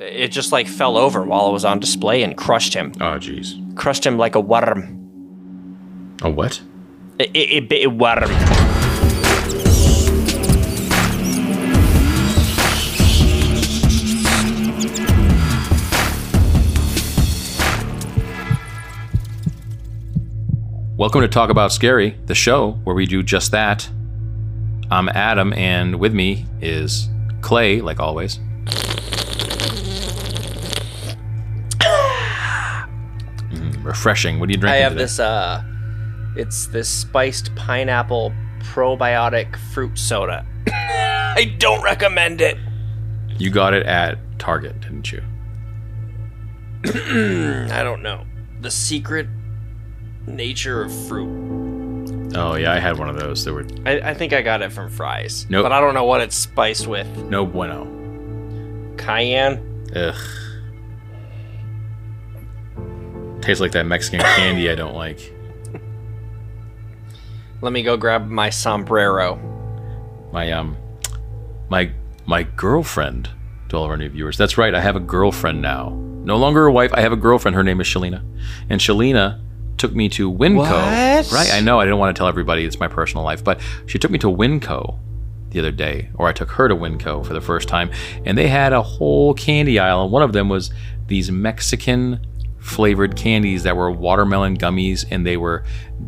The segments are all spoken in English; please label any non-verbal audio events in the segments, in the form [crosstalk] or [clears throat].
it just like fell over while it was on display and crushed him. Oh, jeez. Crushed him like a worm. A what? It, it, it bit a worm. Welcome to Talk About Scary, the show where we do just that. I'm Adam, and with me is Clay, like always. Refreshing. What are you drinking? I have today? this uh it's this spiced pineapple probiotic fruit soda. [coughs] I don't recommend it. You got it at Target, didn't you? [coughs] I don't know. The secret nature of fruit. Oh yeah, I had one of those. There were I, I think I got it from Fry's. Nope. But I don't know what it's spiced with. no bueno. Cayenne? Ugh. Tastes like that Mexican candy I don't like. Let me go grab my sombrero. My um, my my girlfriend. To all of our new viewers, that's right. I have a girlfriend now. No longer a wife. I have a girlfriend. Her name is Shalina, and Shalina took me to Winco. What? Right? I know. I didn't want to tell everybody it's my personal life, but she took me to Winco the other day, or I took her to Winco for the first time, and they had a whole candy aisle, and one of them was these Mexican flavored candies that were watermelon gummies, and they were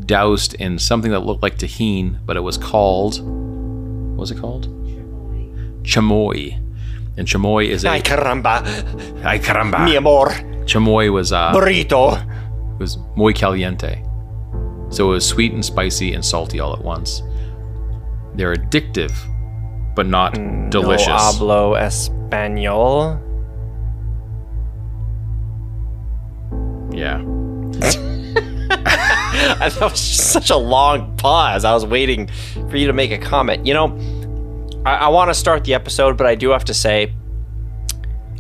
doused in something that looked like Tajín, but it was called what was it called? Chamoy. And chamoy is a Ay caramba, ay caramba. mi amor, Chamoy was uh burrito. It was muy caliente. So it was sweet and spicy and salty all at once. They're addictive, but not delicious. No hablo español. Yeah. [laughs] that was just such a long pause. I was waiting for you to make a comment. You know, I, I want to start the episode, but I do have to say,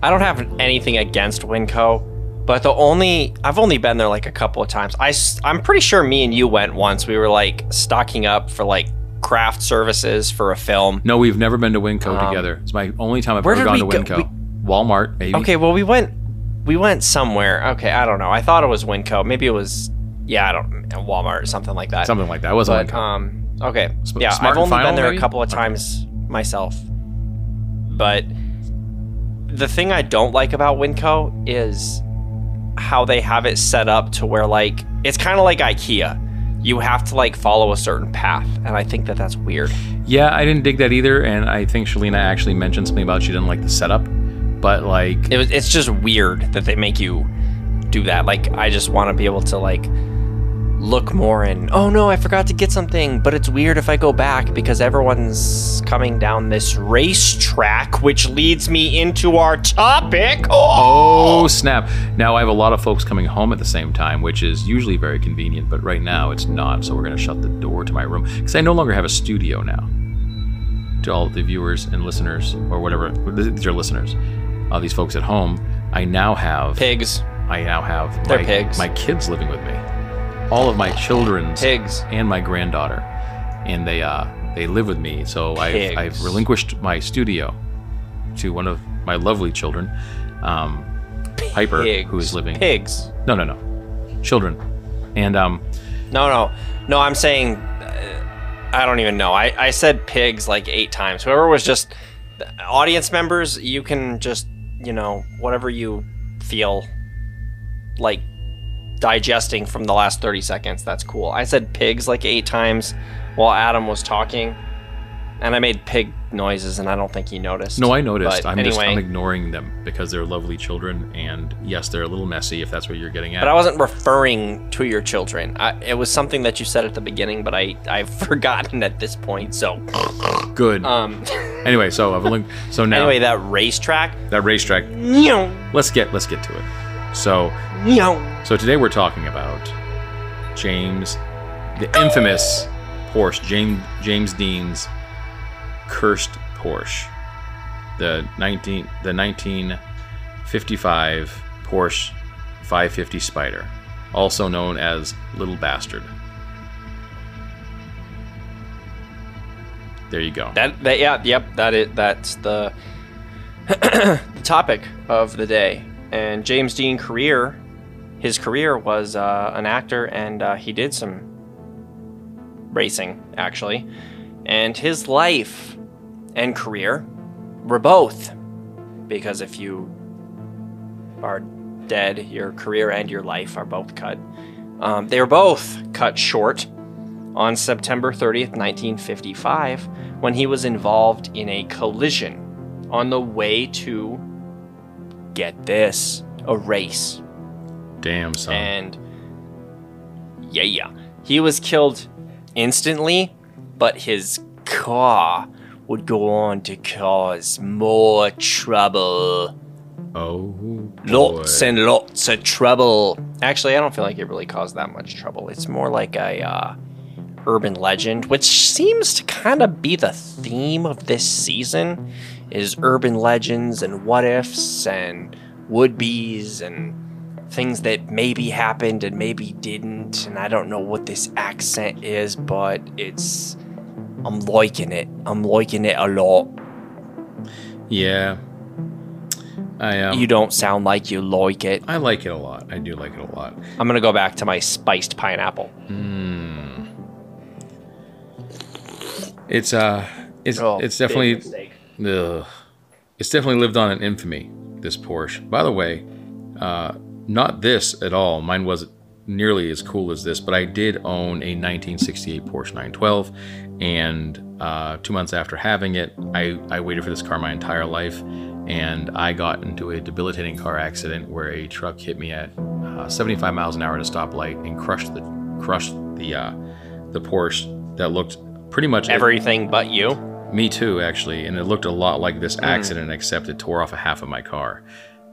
I don't have anything against Winco, but the only I've only been there like a couple of times. I I'm pretty sure me and you went once. We were like stocking up for like craft services for a film. No, we've never been to Winco Um, together. It's my only time I've ever gone we to go- Winco. Walmart, maybe. Okay, well we went we went somewhere. Okay, I don't know. I thought it was Winco. Maybe it was yeah, I don't Walmart or something like that. Something like that. It wasn't But Winco. um, okay, yeah, Smart I've only Final, been there maybe? a couple of Okay. times myself. But the thing I don't like about Winco is how they have it set up to where like it's kind of like IKEA. You have to like follow a certain path, and I think that that's weird. yeah, I didn't dig that either, and I think Shalina actually mentioned something about she didn't like the setup. But like It was, it's just weird that they make you do that. Like I just want to be able to like look more and oh no, I forgot to get something, but it's weird if I go back because everyone's coming down this racetrack, which leads me into our topic. Oh, oh! snap! Now I have a lot of folks coming home at the same time, which is usually very convenient, but right now it's not. So we're gonna shut the door to my room because I no longer have a studio now. To all the viewers and listeners, or whatever, these are listeners, all these folks at home, I now have Pigs, I now have They're my, pigs. my kids living with me, all of my children's pigs. and my granddaughter, and they uh they live with me. So I've, I've relinquished my studio to one of my lovely children, um, Piper, who is living. Pigs. No, no, no, children, and um, No, no, no. I'm saying, uh, I don't even know. I I said pigs like eight times. Whoever was just audience members, you can just you know whatever you feel like digesting from the last 30 seconds. That's cool. I said pigs like eight times while Adam was talking, and I made pig noises, and I don't think he noticed. no, I noticed. But I'm anyway, just I'm ignoring them because they're lovely children, and yes, they're a little messy if that's what you're getting at. But I wasn't referring to your children. I, it was something that you said at the beginning, but I I've [laughs] forgotten at this point. So, Good. um, [laughs] anyway, so I've linked. So now anyway, that racetrack. that racetrack. Meow, Let's get let's get to it. So meow. So today we're talking about James, the infamous Porsche, James James Dean's cursed Porsche, the nineteen the nineteen fifty five Porsche five fifty Spyder, also known as Little Bastard. There you go. That that yeah yep that is that's the [clears throat] the topic of the day. And James Dean career, his career was uh, an actor, and uh, he did some racing actually. And his life and career were both, because if you are dead, your career and your life are both cut. Um, they were both cut short on September 30th, 1955, when he was involved in a collision on the way to get this a race. Damn son. And yeah, yeah. He was killed instantly, but his car would go on to cause more trouble. oh. Lots and lots of trouble. Actually, I don't feel like it really caused that much trouble. It's more like a uh, urban legend, which seems to kind of be the theme of this season, is urban legends and what ifs and would be's and things that maybe happened and maybe didn't. And I don't know what this accent is, but it's I'm liking it. I'm liking it a lot. Yeah. I um. You don't sound like you like it. I like it a lot. I do like it a lot. I'm gonna go back to my spiced pineapple. Mm. It's uh. It's Oh, it's definitely. Ugh. It's definitely lived on in infamy, this Porsche. By the way, uh, not this at all. Mine wasn't nearly as cool as this, but I did own a 1968 Porsche 912. And uh, two months after having it, I, I waited for this car my entire life. And I got into a debilitating car accident where a truck hit me at uh, 75 miles an hour at a stoplight and crushed the crushed the uh, the Porsche that looked pretty much Everything but you. me too, actually, and it looked a lot like this accident, except it tore off a half of my car,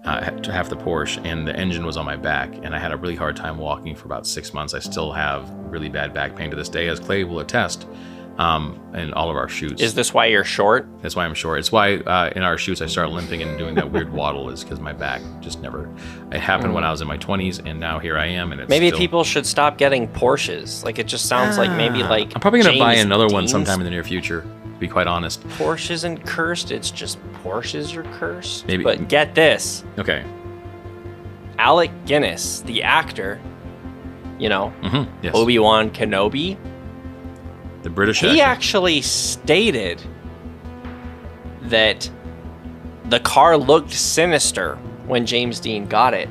uh, to half the Porsche, and the engine was on my back, and I had a really hard time walking for about six months. I still have really bad back pain to this day, as Clay will attest. Um, in all of our shoots, Is this why you're short? that's why I'm short. It's why uh, in our shoots I start limping and doing that weird [laughs] waddle, is because my back just never. It happened when I was in my 20s, and now here I am, and it's Maybe still- people should stop getting Porsches. Like it just sounds like maybe Ah, like I'm probably gonna buy James another one sometime in the near future. Be quite honest. Porsche isn't cursed. It's just Porsches are cursed. Maybe- But get this, Okay. Alec Guinness, the actor, you know, hmm Yes. Obi Wan Kenobi, the British. he actor. actually stated that the car looked sinister when James Dean got it,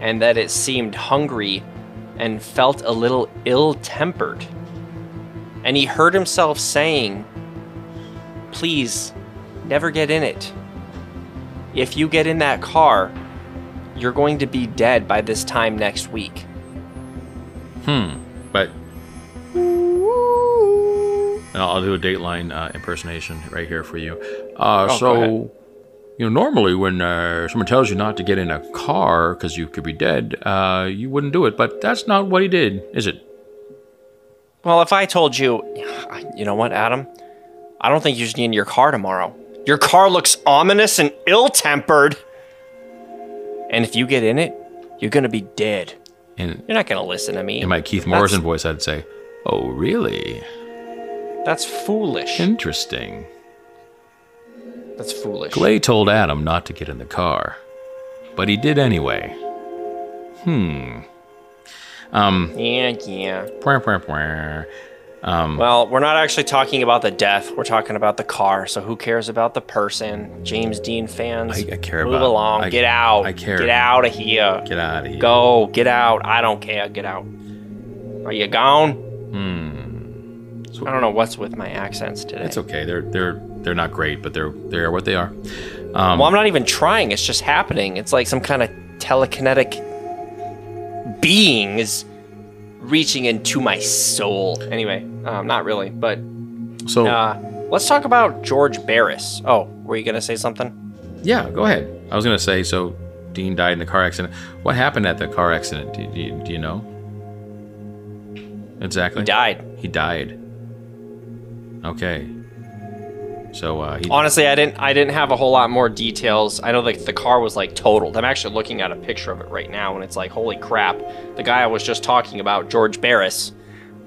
and that it seemed hungry and felt a little ill tempered. And he heard himself saying, Please, never get in it. If you get in that car, you're going to be dead by this time next week. Hmm. But I'll do a Dateline uh, impersonation right here for you. Uh, Oh, so, you know, normally when uh, someone tells you not to get in a car because you could be dead, uh, you wouldn't do it. But that's not what he did, is it? Well, if I told you, [sighs] you know what, Adam? I don't think you should get in your car tomorrow. Your car looks ominous and ill tempered. And if you get in it, you're going to be dead. In, You're not going to listen to me. in my Keith Morrison voice, I'd say, "Oh, really? That's foolish. Interesting." That's foolish. Clay told Adam not to get in the car, but he did anyway. Hmm. Um. Yeah, yeah. Pwah, pwah, pwah. Um. Well, we're not actually talking about the death. We're talking about the car. So who cares about the person? James Dean fans, I- I care move about- along. I- get out. I care. Get out of here. Get out of here. Go. Get out. I don't care. Get out. Are you gone? Hmm. I don't know what's with my accents today. It's okay. They're they're they're not great, but they're they're what they are. Um, Well, I'm not even trying. It's just happening. It's like some kind of telekinetic being is reaching into my soul. Anyway, um, not really, but so uh, let's talk about George Barris. Oh, were you gonna say something? yeah, go ahead. I was gonna say so. Dean died in the car accident. What happened at the car accident? Do, do, you, do you know? Exactly. He died. He died. Okay. So uh. Honestly, I didn't. I didn't have a whole lot more details. I know that the car was like totaled. I'm actually looking at a picture of it right now, and it's like, holy crap! The guy I was just talking about, George Barris.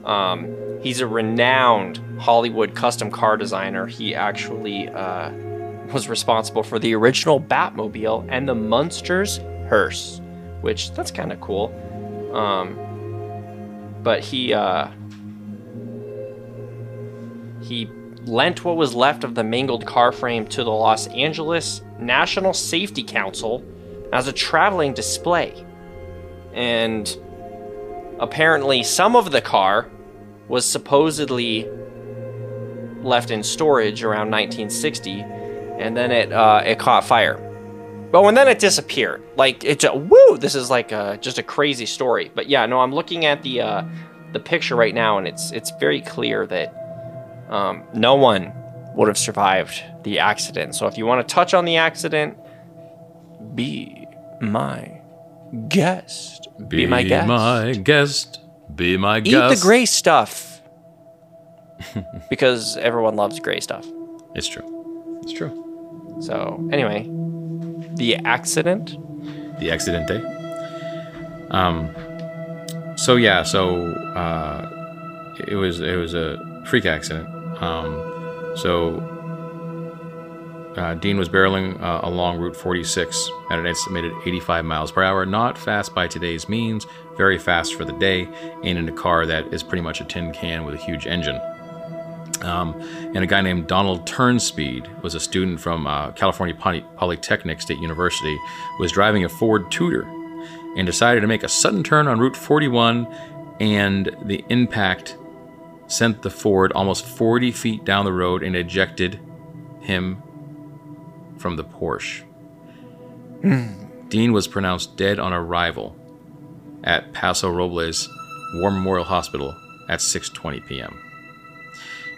Um, he's a renowned Hollywood custom car designer. He actually uh, was responsible for the original Batmobile and the Munsters hearse, which that's kind of cool. Um, but he uh, he lent what was left of the mangled car frame to the Los Angeles National Safety Council as a traveling display. And apparently, some of the car was supposedly left in storage around 1960, and then it uh, it caught fire. But when then it disappeared, like it's a woo. This is like a, just a crazy story. But yeah, no, I'm looking at the uh, the picture right now, and it's it's very clear that um, no one would have survived the accident. So if you want to touch on the accident, be my guest. Be, my guest. my guest. Be my Eat guest. the gray stuff. [laughs] because everyone loves gray stuff. It's true. It's true. So anyway, the accident. The accidente. Um. So yeah. So uh, it was it was a freak accident. Um. So. Uh, Dean was barreling uh, along Route 46 at an estimated 85 miles per hour. Not fast by today's means, very fast for the day, and in a car that is pretty much a tin can with a huge engine. Um, and a guy named Donald Turnspeed was a student from uh, California Poly- Polytechnic State University, was driving a Ford Tudor and decided to make a sudden turn on Route 41, and the impact sent the Ford almost 40 feet down the road and ejected him from the Porsche. Dean was pronounced dead on arrival at Paso Robles War Memorial Hospital at 6:20 p.m.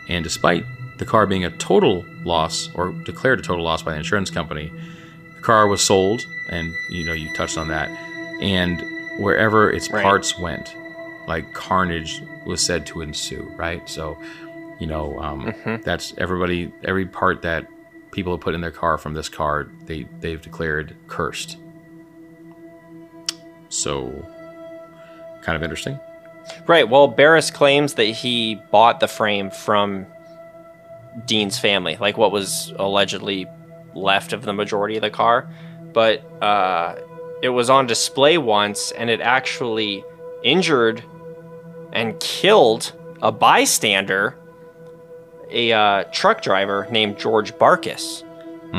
And despite the car being a total loss or declared a total loss by the insurance company, the car was sold, and you know you touched on that. And wherever its Right. parts went, like carnage was said to ensue. Right, so you know um, that's everybody. Every part that people have put in their car from this car, they they've declared cursed. So, kind of interesting. Right. Well, Barris claims that he bought the frame from Dean's family, like what was allegedly left of the majority of the car. But uh, it was on display once, and it actually injured and killed a bystander, a uh, truck driver named George Barkis.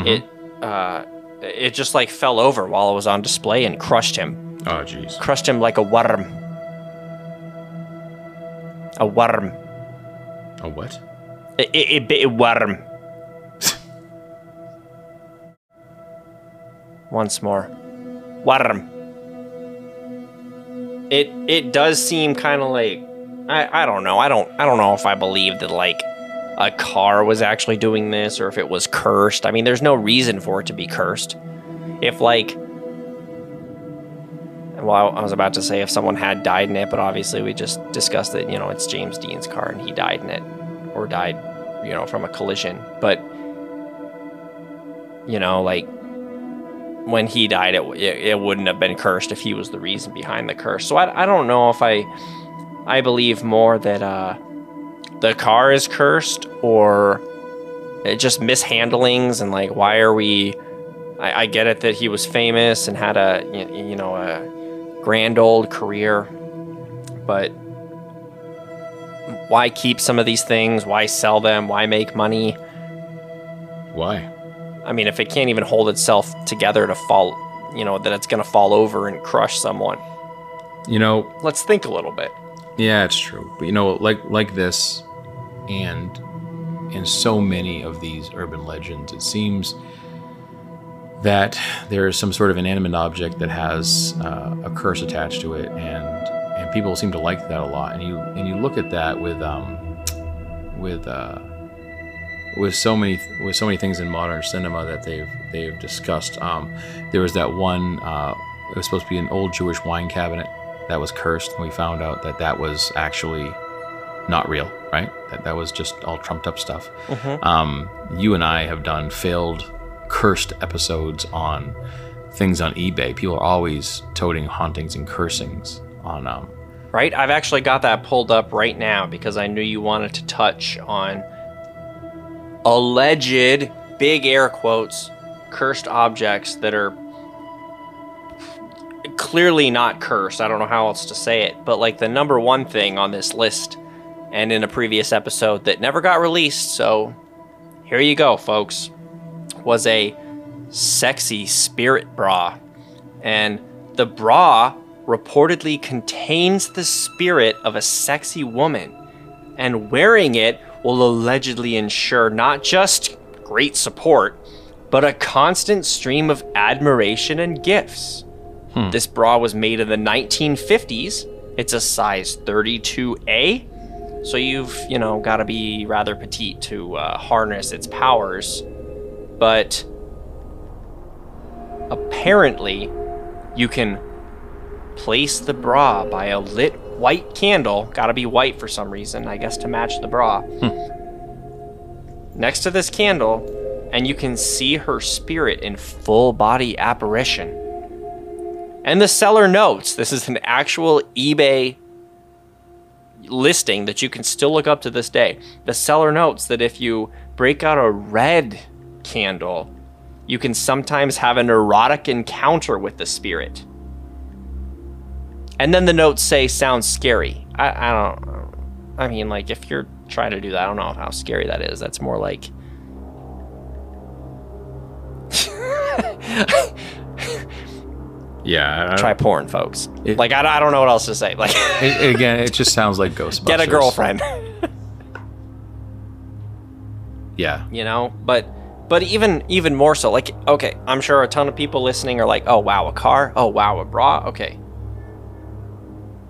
It uh, it just like fell over while it was on display and crushed him, Oh, jeez. crushed him like a worm. A worm. A what? It, it, it bit a worm. [laughs] Once more. Worm. It it does seem kind of like I, I don't know. I don't I don't know if I believe that like a car was actually doing this or if it was cursed. I mean, there's no reason for it to be cursed. If like well, I was about to say if someone had died in it, but obviously we just discussed that, you know, it's James Dean's car and he died in it or died, you know, from a collision. But, you know, like when he died, it, it, it wouldn't have been cursed if he was the reason behind the curse. So I, I don't know if I, I believe more that uh, the car is cursed or it just mishandlings and like, why are we. I, I get it that he was famous and had a, you you know, a grand old career, but why keep some of these things? Why sell them? Why make money? Why? I mean, if it can't even hold itself together to fall, you know, that it's going to fall over and crush someone. You know, Let's think a little bit. yeah, it's true. But you know, like like this, and in so many of these urban legends, it seems that there is some sort of inanimate object that has uh, a curse attached to it, and and people seem to like that a lot. And you and you look at that with um with uh with so many with so many things in modern cinema that they've they've discussed. Um, there was that one. Uh, it was supposed to be an old Jewish wine cabinet that was cursed, and we found out that that was actually not real. Right? That that was just all trumped up stuff. Um, you and I have done failed cursed episodes on things on eBay. People are always toting hauntings and cursings on um, Right? I've actually got that pulled up right now because I knew you wanted to touch on alleged big air quotes cursed objects that are clearly not cursed. I don't know how else to say it, but like the number one thing on this list and in a previous episode that never got released, so here you go, folks, was a sexy spirit bra. And the bra reportedly contains the spirit of a sexy woman, and wearing it will allegedly ensure not just great support, but a constant stream of admiration and gifts. This bra was made in the 1950s. It's a size 32A. So you've, you know, got to be rather petite to uh, harness its powers. But apparently, you can place the bra by a lit white candle. Got to be white for some reason, I guess, to match the bra. Hmm. Next to this candle, and you can see her spirit in full body apparition. And the seller notes this is an actual eBay listing that you can still look up to this day. The seller notes that if you break out a red candle, you can sometimes have an erotic encounter with the spirit. And then the notes say sounds scary. I, I don't I mean like if you're trying to do that, I don't know how scary that is. That's more like Yeah. I- try porn, folks. It- like I, I don't know what else to say. [laughs] Like it- it- again, it just sounds like Ghostbusters. [laughs] get a girlfriend. [laughs] Yeah. you know but but even even more so like okay i'm sure a ton of people listening are like oh wow a car oh wow a bra okay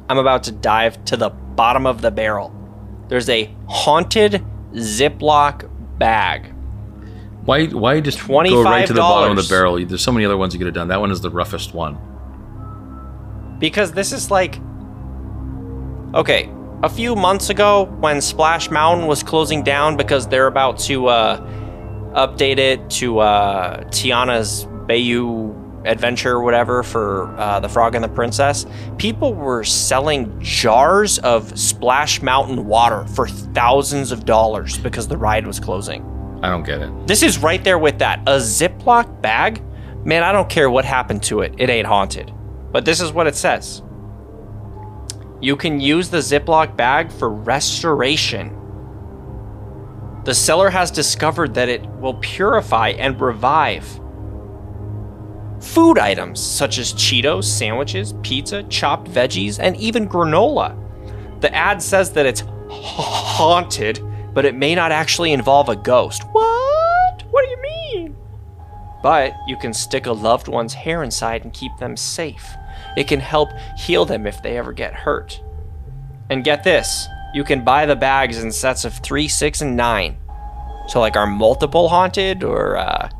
i'm about to dive to the bottom of the barrel there's a haunted ziploc bag Why? Why just go right to the bottom of the barrel? There's so many other ones you could have done. That one is the roughest one. because this is like okay a few months ago when splash mountain was closing down because they're about to uh, update it to uh, tiana's bayou adventure or whatever for uh, the frog and the princess people were selling jars of splash mountain water for thousands of dollars because the ride was closing I don't get it. this is right there with that. A Ziploc bag? Man, I don't care what happened to it. It ain't haunted. But this is what it says. You can use the Ziploc bag for restoration. The seller has discovered that it will purify and revive food items such as Cheetos, sandwiches, pizza, chopped veggies, and even granola. The ad says that it's haunted, but it may not actually involve a ghost. What? What do you mean? But you can stick a loved one's hair inside and keep them safe. It can help heal them if they ever get hurt. And get this you can buy the bags in sets of three, six, and nine. So, like, are multiple haunted or, uh,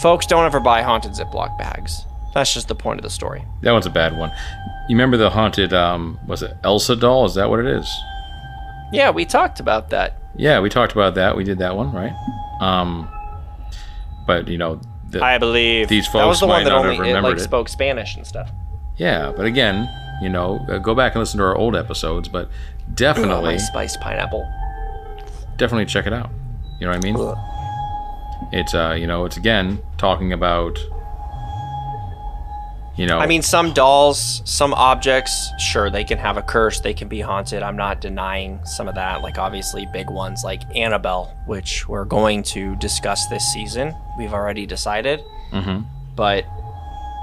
folks don't ever buy haunted Ziploc bags. That's just the point of the story. That one's a bad one. You remember the haunted? Um, was it Elsa doll? Is that what it is? Yeah, we talked about that. Yeah, we talked about that. We did that one, right? Um, but you know, the, I believe These folks that was the one that only it, like it. spoke Spanish and stuff. yeah. But again, you know, uh, go back and listen to our old episodes. But definitely, my spiced pineapple. definitely check it out. You know what I mean? It's uh, you know, it's again talking about. You know, I mean, some dolls, some objects, sure, they can have a curse, they can be haunted. I'm not denying some of that. Like, obviously, big ones like Annabelle, which we're going to discuss this season. We've already decided. Mm-hmm. But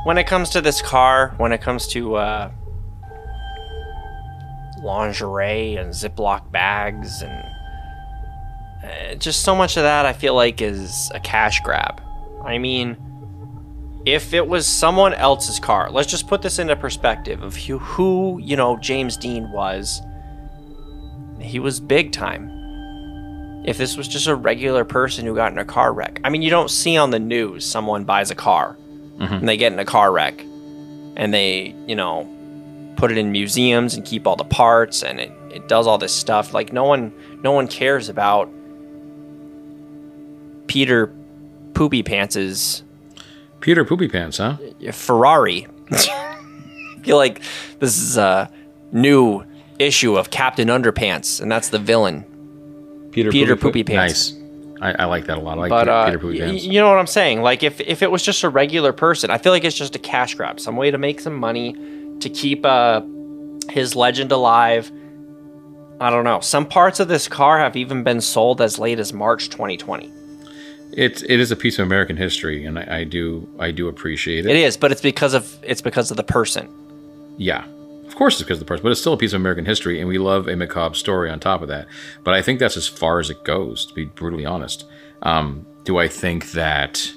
when it comes to this car, when it comes to uh, lingerie and Ziploc bags and uh, just so much of that, I feel like is a cash grab. I mean, if it was someone else's car, let's just put this into perspective of who, who you know, James Dean was. He was big time. If this was just a regular person who got in a car wreck, I mean, you don't see on the news someone buys a car and they get in a car wreck and they, you know, put it in museums and keep all the parts and it, it does all this stuff. Like no one no one cares about Peter Poopy Pants's Peter Poopy Pants, huh? Ferrari. [laughs] I feel like this is a new issue of Captain Underpants, and that's the villain. Peter, Peter Poopy, Poopy Pants. Nice. I, I like that a lot. I like But Peter, uh, Peter Poopy Pants. you know what I'm saying? Like if if it was just a regular person, I feel like it's just a cash grab, some way to make some money to keep uh his legend alive. I don't know. Some parts of this car have even been sold as late as March 2020. It's it is a piece of American history, and I, I do I do appreciate it. It is, but it's because of it's because of the person. Yeah, of course it's because of the person, but it's still a piece of American history, and we love a macabre story on top of that. But I think that's as far as it goes, to be brutally honest. Um, do I think that?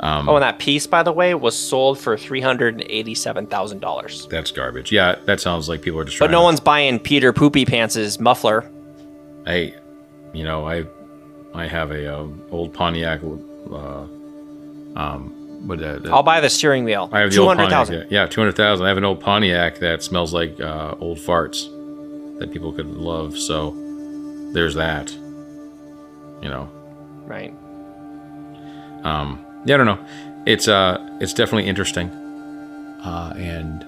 oh, and that piece, by the way, was sold for three hundred and eighty-seven thousand dollars. That's garbage. Yeah, that sounds like people are just. But no to- one's buying Peter Poopy Pants' muffler. I, you know, I, I have a uh, old Pontiac. Uh, um, what uh, I'll buy the steering wheel. I have Two hundred thousand. Yeah, two hundred thousand. I have an old Pontiac that smells like uh, old farts that people could love. So there's that. You know. Right. Um, yeah, I don't know. It's uh, it's definitely interesting. Uh, and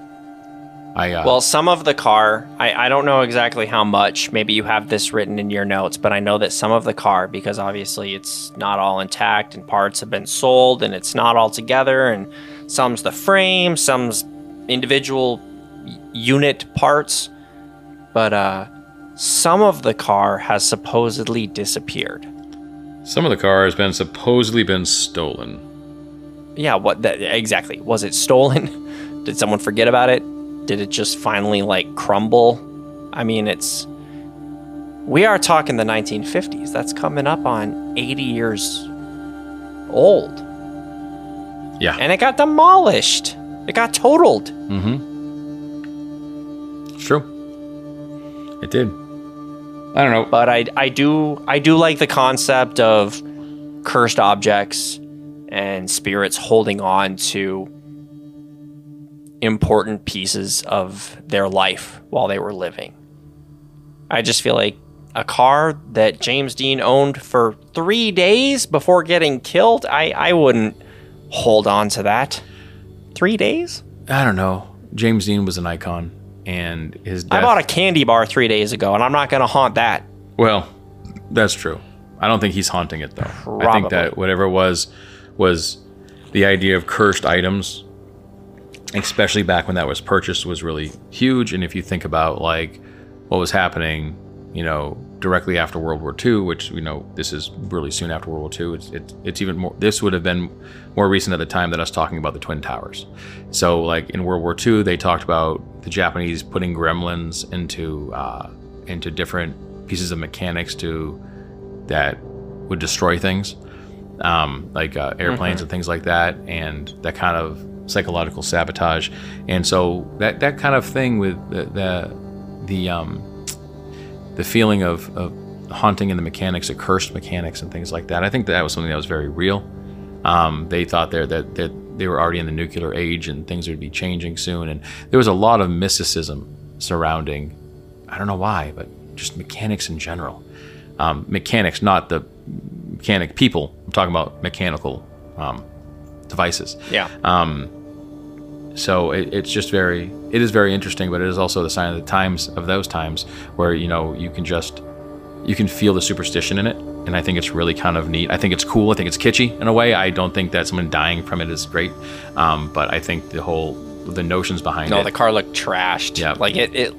I uh, Well, some of the car, I, I don't know exactly how much. Maybe you have this written in your notes, but I know that some of the car, because obviously it's not all intact and parts have been sold and it's not all together, and some's the frame, some's individual unit parts, but uh, some of the car has supposedly disappeared. some of the car has been supposedly been stolen. Yeah, what that exactly? Was it stolen? [laughs] Did someone forget about it? Did it just finally like crumble? I mean, it's we are talking the 1950s. That's coming up on 80 years old. Yeah. And it got demolished. It got totaled. Mm-hmm. True. It did. I don't know. But I I do I do like the concept of cursed objects and spirits holding on to important pieces of their life while they were living. I just feel like a car that James Dean owned for three days before getting killed, I, I wouldn't hold on to that. Three days? I don't know. James Dean was an icon, and his death. I bought a candy bar three days ago, and I'm not going to haunt that. Well, that's true. I don't think he's haunting it though. I think that whatever it was was the idea of cursed items, especially back when that was purchased, was really huge. And if you think about like what was happening, you know, directly after World War II, which you know this is really soon after World War II. It's it's, it's even more. This would have been more recent at the time than us talking about the Twin Towers. So like in World War II, they talked about the Japanese putting gremlins into uh, into different pieces of mechanics to that would destroy things, um, like uh, airplanes and things like that, and that kind of psychological sabotage. And so that that kind of thing with the the, the um, the feeling of, of haunting and the mechanics, of cursed mechanics and things like that. I think that was something that was very real. Um, they thought there that, that they were already in the nuclear age and things would be changing soon. And there was a lot of mysticism surrounding, I don't know why, but just mechanics in general. Um, mechanics, not the mechanic people. I'm talking about mechanical um, devices. Yeah. So it, it's just very, it is very interesting, but it is also the sign of the times of those times where you know you can just, you can feel the superstition in it, and I think it's really kind of neat. I think it's cool. I think it's kitschy in a way. I don't think that someone dying from it is great, um, but I think the whole, the notions behind it. No, the car looked trashed. Yeah. Like it, it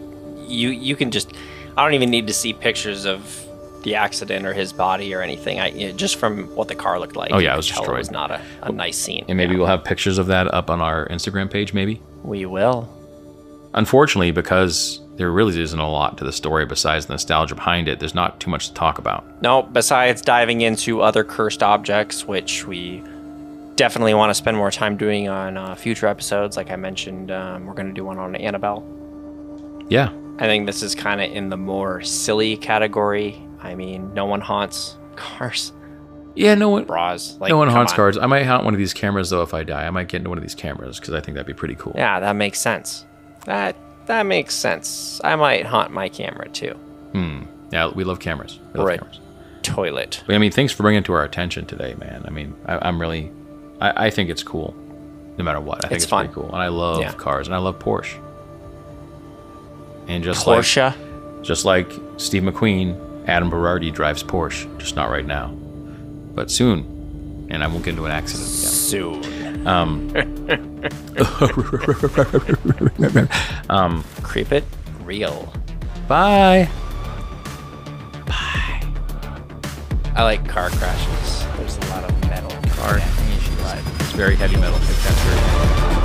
you you can just I don't even need to see pictures of the accident or his body or anything. I it- just from what the car looked like. Oh, yeah, it was destroyed. It was not a, a nice scene. and maybe Yeah. we'll have pictures of that up on our Instagram page, maybe. we will. Unfortunately, because there really isn't a lot to the story besides the nostalgia behind it, there's not too much to talk about. No, besides diving into other cursed objects, which we definitely want to spend more time doing on uh, future episodes. Like I mentioned, um, we're going to do one on Annabelle. Yeah, I think this is kind of in the more silly category. I mean, no one haunts [laughs] cars, yeah. No one, bras. Like no one haunts on. cars. I might haunt one of these cameras though if I die. I might get into one of these cameras because I think that'd be pretty cool. Yeah, that makes sense. That that makes sense. I might haunt my camera too. Hmm. Yeah, we love cameras. We love Right. cameras. Toilet. I mean, thanks for bringing it to our attention today, man. I mean, I, I'm really, I, I think it's cool, no matter what. I think It's it's, fun. pretty cool, and I love Yeah. cars, and I love Porsche. And just like Porsche. just like Steve McQueen, Adam Berardi drives Porsche, just not right now. but soon, and I won't get into an accident again. Soon. Um, [laughs] um, Creep it real. bye. Bye. I like car crashes. There's a lot of metal. Car. It's very heavy metal. That's very.